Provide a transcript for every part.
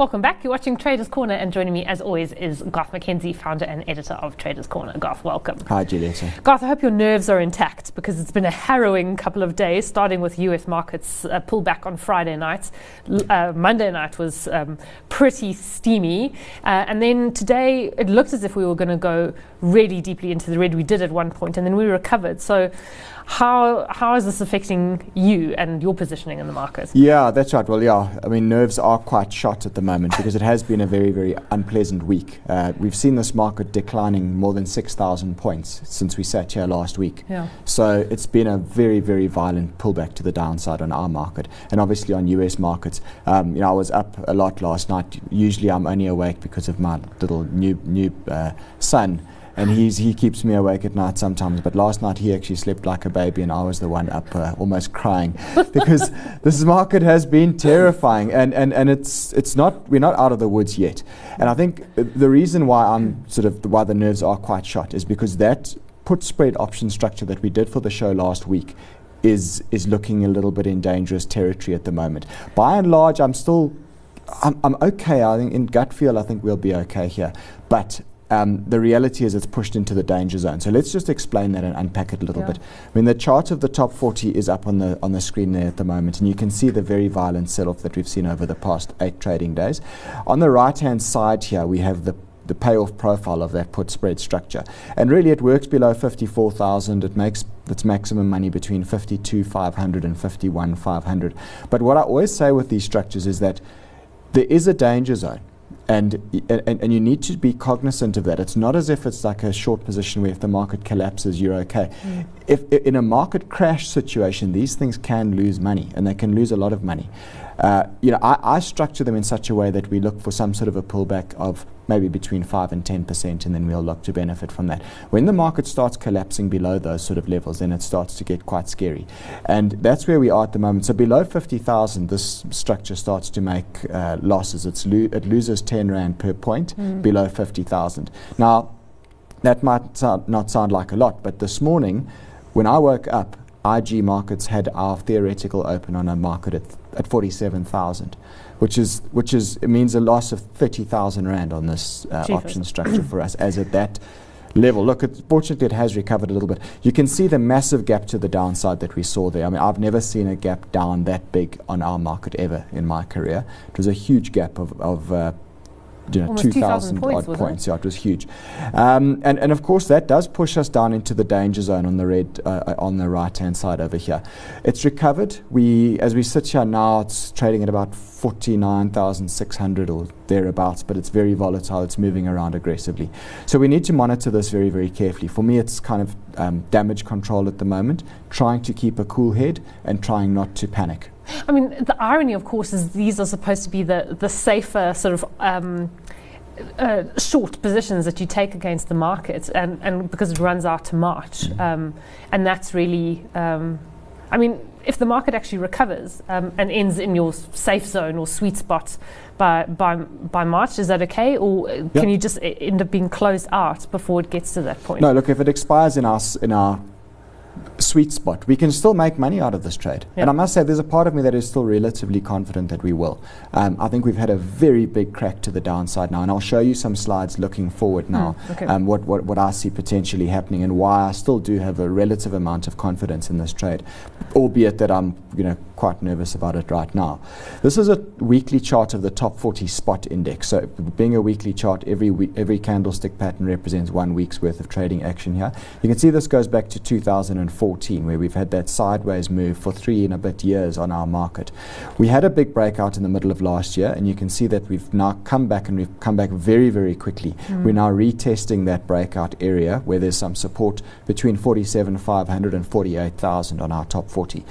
Welcome back. You're watching Traders Corner, and joining me, as always, is Garth McKenzie, founder and editor of Traders Corner. Garth, welcome. Hi, Julieta. Garth, I hope your nerves are intact because it's been a harrowing couple of days, starting with US markets uh, pullback on Friday night. Uh, Monday night was um, pretty steamy. Uh, and then today, it looked as if we were going to go really deeply into the red. We did at one point, and then we recovered. So, how how is this affecting you and your positioning in the market? Yeah, that's right. Well, yeah, I mean nerves are quite shot at the moment because it has been a very very unpleasant week. Uh, we've seen this market declining more than six thousand points since we sat here last week. Yeah. So it's been a very very violent pullback to the downside on our market and obviously on US markets. Um, you know, I was up a lot last night. Usually I'm only awake because of my little new new uh, son and he's he keeps me awake at night sometimes. But last night he actually slept like a baby, and I was the one up uh, almost crying because this market has been terrifying, and, and, and it's it's not we're not out of the woods yet. And I think the reason why I'm sort of why the nerves are quite shot is because that put spread option structure that we did for the show last week is is looking a little bit in dangerous territory at the moment. By and large, I'm still I'm, I'm okay. I think in gut feel, I think we'll be okay here. But um, the reality is it's pushed into the danger zone. So let's just explain that and unpack it a little yeah. bit. I mean, the chart of the top 40 is up on the on the screen there at the moment, and you can see the very violent sell-off that we've seen over the past eight trading days. On the right-hand side here, we have the the payoff profile of that put spread structure. And really, it works below 54,000. It makes its maximum money between 52,500 and 51,500. But what I always say with these structures is that there is a danger zone. And, and, and you need to be cognizant of that. It's not as if it's like a short position where if the market collapses, you're okay. Mm. If, if, in a market crash situation, these things can lose money, and they can lose a lot of money. Uh, you know, I, I, structure them in such a way that we look for some sort of a pullback of maybe between 5 and 10%, and then we'll look to benefit from that. When the market starts collapsing below those sort of levels, then it starts to get quite scary. And that's where we are at the moment. So below 50,000, this structure starts to make uh, losses. Lo- it loses 10 Rand per point mm. below 50,000. Now, that might sound, not sound like a lot, but this morning, when I woke up, IG markets had our theoretical open on a market at, at 47,000, which is which is it means a loss of 30,000 rand on this uh, option structure for us as at that level. Look, it, fortunately, it has recovered a little bit. You can see the massive gap to the downside that we saw there. I mean, I've never seen a gap down that big on our market ever in my career. It was a huge gap of, of uh, you know, 2,000 points, odd points. It? Yeah, it was huge. Um, and, and of course, that does push us down into the danger zone on the red, uh, on the right hand side over here. It's recovered. We, as we sit here now, it's trading at about 49,600 or thereabouts, but it's very volatile. It's moving around aggressively. So we need to monitor this very, very carefully. For me, it's kind of um, damage control at the moment, trying to keep a cool head and trying not to panic. I mean, the irony, of course, is these are supposed to be the, the safer sort of. Um, uh, short positions that you take against the market, and, and because it runs out to March, um, and that's really, um, I mean, if the market actually recovers um, and ends in your safe zone or sweet spot by by by March, is that okay, or can you just end up being closed out before it gets to that point? No, look, if it expires in our in our sweet spot. We can still make money out of this trade. And I must say, there's a part of me that is still relatively confident that we will. Um, I think we've had a very big crack to the downside now, and I'll show you some slides looking forward hmm, now, mm, okay. um, what, what, what I see potentially happening and why I still do have a relative amount of confidence in this trade, albeit that I'm you know, quite nervous about it right now. This is a weekly chart of the top 40 spot index. So, being a weekly chart, every, we- every candlestick pattern represents one week's worth of trading action here. You can see this goes back to 2014, where we've had that sideways move for three and a bit years on our market. We had a big breakout in the middle of last year, and you can see that we've now come back and we've come back very, very quickly. Mm. We're now retesting that breakout area where there's some support between 47,500 and 48,000 on our top 40.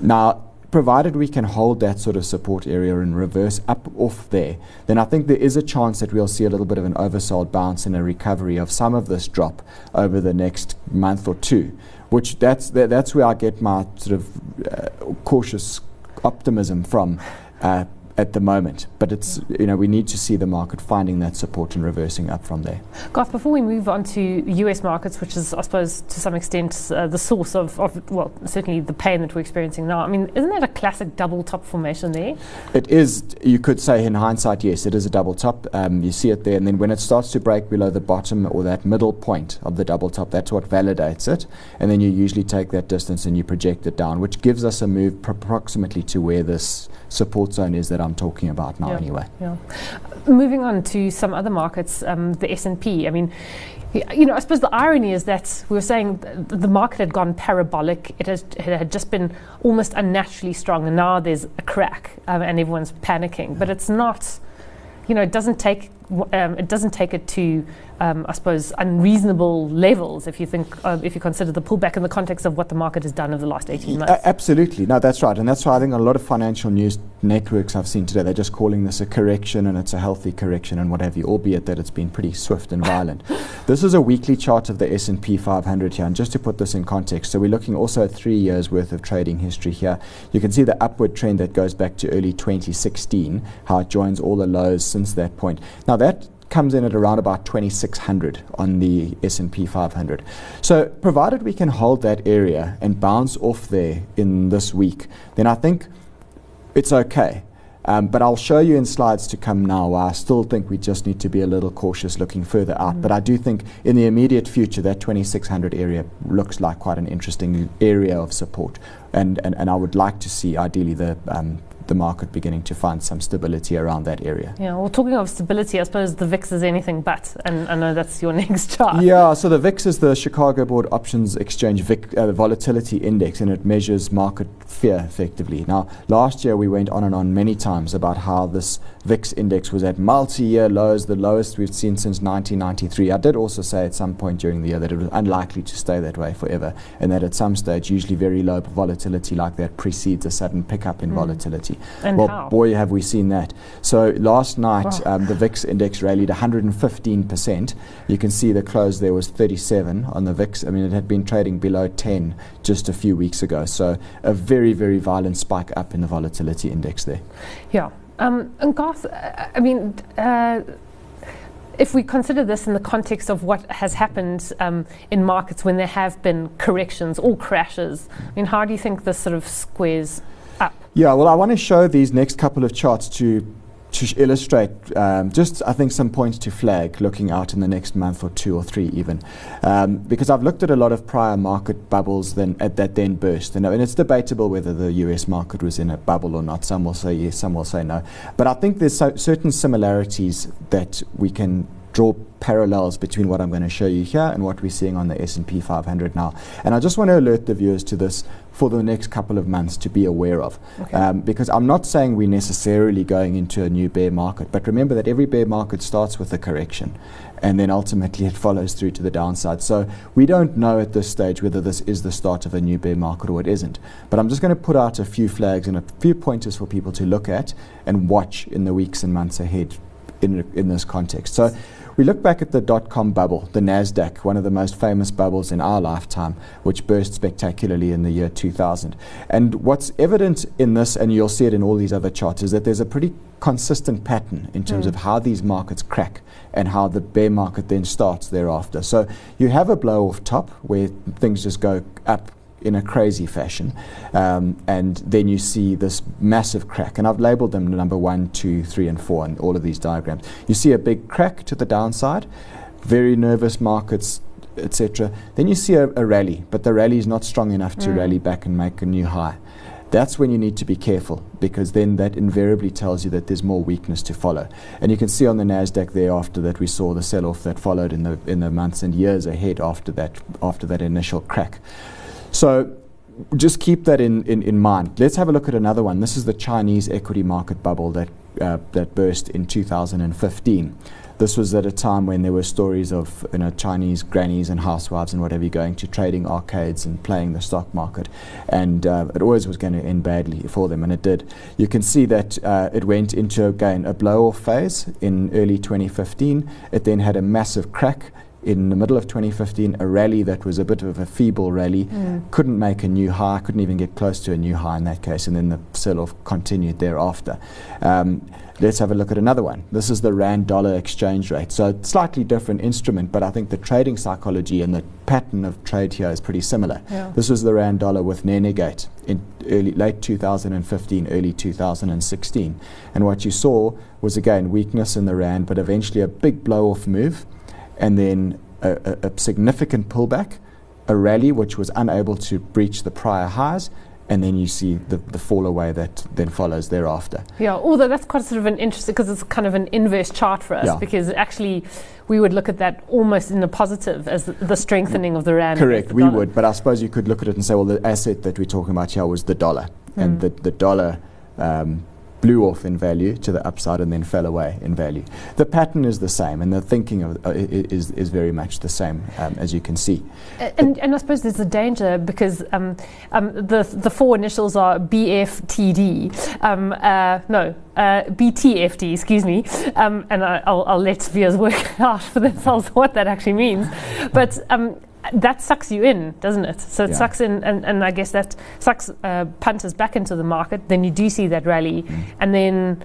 Now, provided we can hold that sort of support area and reverse up off there, then I think there is a chance that we'll see a little bit of an oversold bounce and a recovery of some of this drop over the next month or two. Which that's that, that's where I get my sort of uh, cautious optimism from. Uh, at the moment. But it's you know we need to see the market finding that support and reversing up from there. Garth, before we move on to U.S. markets, which is I suppose to some extent uh, the source of, of well certainly the pain that we're experiencing now. I mean, isn't that a classic double top formation there? It is. You could say in hindsight, yes, it is a double top. Um, you see it there, and then when it starts to break below the bottom or that middle point of the double top, that's what validates it. And then you usually take that distance and you project it down, which gives us a move pr- approximately to where this support zone is that I'm talking about now Yeah. anyway. Yeah. Moving on to some other markets, um, the S&P. I mean, you know, I suppose the irony is that we were saying th- the market had gone parabolic. It, has, it had just been almost unnaturally strong, and now there's a crack, um, and everyone's panicking. But it's not, you know, it doesn't take um, it doesn't take it to, um, I suppose, unreasonable levels. If you think, uh, if you consider the pullback in the context of what the market has done over the last 18 months. A- absolutely. No, that's right. And that's why I think a lot of financial news networks I've seen today, they're just calling this a correction and it's a healthy correction and what have you, albeit that it's been pretty swift and violent. this is a weekly chart of the S&P 500 here. And just to put this in context, so we're looking also at three years worth of trading history here. You can see the upward trend that goes back to early 2016, how it joins all the lows since that point. Now that comes in at around about 2600 on the S&P 500. So provided we can hold that area and bounce off there in this week, then I think it's okay. Um, but I'll show you in slides to come now I still think we just need to be a little cautious looking further out. Mm. But I do think in the immediate future, that 2600 area looks like quite an interesting area of support. And, and, and I would like to see ideally the, um, the market beginning to find some stability around that area. yeah, well, talking of stability, I suppose the VIX is anything but, and I know that's your next chart. Yeah, so the VIX is the Chicago Board Options Exchange VIX, uh, Volatility Index, and it measures market fear effectively. Now, last year we went on and on many times about how this VIX index was at multi-year lows, the lowest we've seen since 1993. I did also say at some point during the year that it was unlikely to stay that way forever, and that at some stage, usually very low volatility like that precedes a sudden pickup in Mm. volatility. And well, how? boy, have we seen that. So last night, Oh. um, the VIX index rallied 115%. You can see the close there was 37 on the VIX. I mean, it had been trading below 10 just a few weeks ago. So a very, very violent spike up in the volatility index there. Yeah. Um, and Garth, uh, I mean, uh, if we consider this in the context of what has happened um, in markets when there have been corrections or crashes, I mean, how do you think this sort of squares up? Yeah, well, I want to show these next couple of charts to to illustrate um, just, I think, some points to flag looking out in the next month or two or three, even. Um, because I've looked at a lot of prior market bubbles then, at that then burst. And, and it's debatable whether the US market was in a bubble or not. Some will say yes, some will say no. But I think there's so certain similarities that we can draw parallels between what I'm going to show you here and what we're seeing on the S&P 500 now. And I just want to alert the viewers to this for the next couple of months to be aware of. Okay. Um, because I'm not saying we're necessarily going into a new bear market, but remember that every bear market starts with a correction and then ultimately it follows through to the downside. So we don't know at this stage whether this is the start of a new bear market or it isn't. But I'm just going to put out a few flags and a few pointers for people to look at and watch in the weeks and months ahead in, in this context. So we look back at the dot com bubble, the NASDAQ, one of the most famous bubbles in our lifetime, which burst spectacularly in the year 2000. And what's evident in this, and you'll see it in all these other charts, is that there's a pretty consistent pattern in terms Mm. of how these markets crack and how the bear market then starts thereafter. So you have a blow off top where things just go up in a crazy fashion. Um, and then you see this massive crack. And I've labeled them number one, two, three, and four in all of these diagrams. You see a big crack to the downside, very nervous markets, etc. Then you see a, a rally, but the rally is not strong enough to Mm. rally back and make a new high. That's when you need to be careful because then that invariably tells you that there's more weakness to follow. And you can see on the Nasdaq thereafter that we saw the sell-off that followed in the in the months and years ahead after that after that initial crack. So just keep that in, in, in mind. Let's have a look at another one. This is the Chinese equity market bubble that uh, that burst in 2015. This was at a time when there were stories of you know Chinese grannies and housewives and whatever going to trading arcades and playing the stock market, and uh, it always was going to end badly for them, and it did. You can see that uh, it went into again a blow-off phase in early 2015. It then had a massive crack in the middle of 2015, a rally that was a bit of a feeble rally, mm. couldn't make a new high, couldn't even get close to a new high in that case, and then the sell off continued thereafter. Um, let's have a look at another one. This is the Rand dollar exchange rate. So, slightly different instrument, but I think the trading psychology and the pattern of trade here is pretty similar. Yeah. This was the Rand dollar with Nenegate in early, late 2015, early 2016. And what you saw was again weakness in the Rand, but eventually a big blow off move and then a, a, a significant pullback, a rally which was unable to breach the prior highs, and then you see the, the fall away that then follows thereafter. Yeah, although that's quite sort of an interesting because it's kind of an inverse chart for us yeah. because actually we would look at that almost in a positive as the, the strengthening of the rand. Correct, the we dollar. would, but I suppose you could look at it and say, well, the asset that we're talking about here was the dollar, mm. and the the dollar. Um, blew off in value to the upside and then fell away in value. The pattern is the same, and the thinking of, uh, is, is very much the same, um, as you can see. and, and I suppose there's a danger because um, um, the, the four initials are BFTD. Um, uh, no, uh, BTFD, excuse me, um, and I, will let viewers work out for themselves what that actually means. But um, that sucks you in, doesn't it? So it yeah. sucks in, and, and I guess that sucks uh, punters back into the market. Then you do see that rally, mm. and then,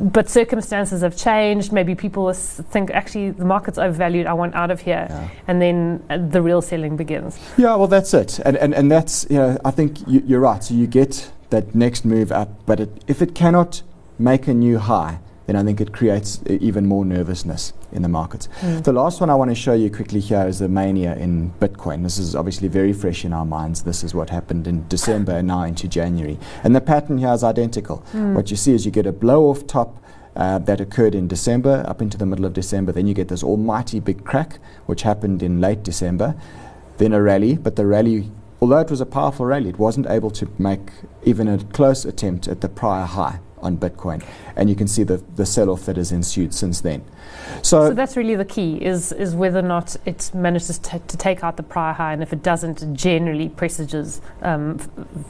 but circumstances have changed. Maybe people think actually the market's overvalued. I want out of here, yeah. and then uh, the real selling begins. Yeah, well, that's it, and and, and that's you know I think you, are right. So you get that next move up, but it, if it cannot make a new high then I think it creates even more nervousness in the markets. Mm. The last one I want to show you quickly here is the mania in Bitcoin. This is obviously very fresh in our minds. This is what happened in December and now into January. And the pattern here is identical. Mm. What you see is you get a blow off top. Uh, that occurred in December, up into the middle of December. Then you get this almighty big crack, which happened in late December. Then a rally, but the rally although it was a powerful rally, it wasn't able to make even a close attempt at the prior high on Bitcoin. And you can see the, the sell off that has ensued since then. So, so, that's really the key is, is whether or not it manages to, to take out the prior high, and if it doesn't, it generally presages um, f-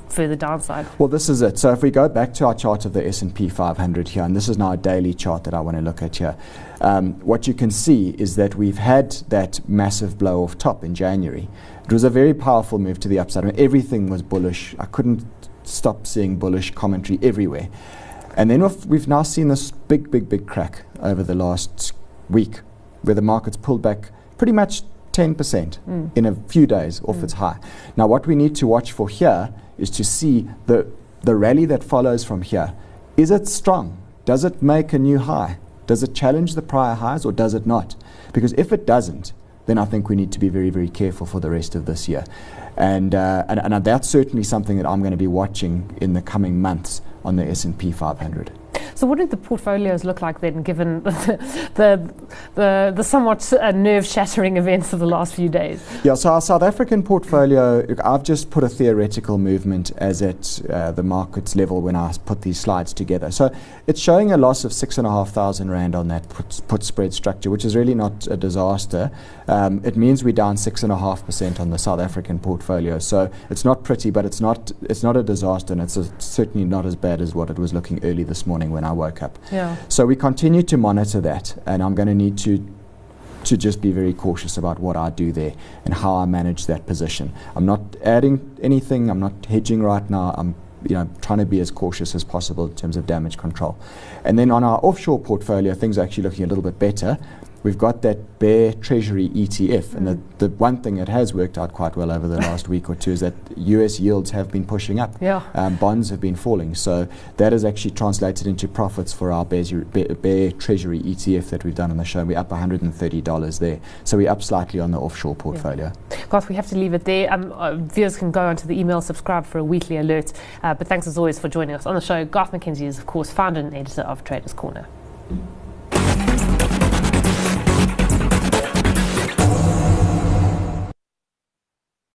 further downside. Well, this is it. So if we go back to our chart of the S&P 500 here, and this is now a daily chart that I want to look at here, um, what you can see is that we've had that massive blow off top in January. It was a very powerful move to the upside. I mean, everything was bullish. I couldn't stop seeing bullish commentary everywhere. And then we've, we've now seen this big, big, big crack over the last week where the market's pulled back pretty much 10% mm. in a few days off mm. its high. Now, what we need to watch for here is to see the, the rally that follows from here. Is it strong? Does it make a new high? Does it challenge the prior highs or does it not? Because if it doesn't, then I think we need to be very, very careful for the rest of this year. And, uh, and, and that's certainly something that I'm going to be watching in the coming months on the S&P 500. So, what did the portfolios look like then, given the the, the, the somewhat uh, nerve shattering events of the last few days? Yeah, so our South African portfolio, I've just put a theoretical movement as at uh, the markets level when I put these slides together. So, it's showing a loss of six and a half thousand rand on that put, put spread structure, which is really not a disaster. Um, it means we're down six and a half percent on the South African portfolio. So, it's not pretty, but it's not it's not a disaster, and it's a, certainly not as bad as what it was looking early this morning when I woke up. Yeah. So we continue to monitor that, and I'm going to need to to just be very cautious about what I do there and how I manage that position. I'm not adding anything. I'm not hedging right now. I'm you know trying to be as cautious as possible in terms of damage control. And then on our offshore portfolio, things are actually looking a little bit better we've got that bear treasury ETF. Mm. And the, the one thing that has worked out quite well over the last week or two is that US yields have been pushing up. Yeah. Um, bonds have been falling. So that has actually translated into profits for our bear, bear, treasury ETF that we've done on the show. We're up $130 there. So we're up slightly on the offshore portfolio. Yeah. Garth, we have to leave it there. Um, uh, viewers can go onto the email, subscribe for a weekly alert. Uh, but thanks as always for joining us on the show. Garth McKenzie is, of course, founder and editor of Traders Corner.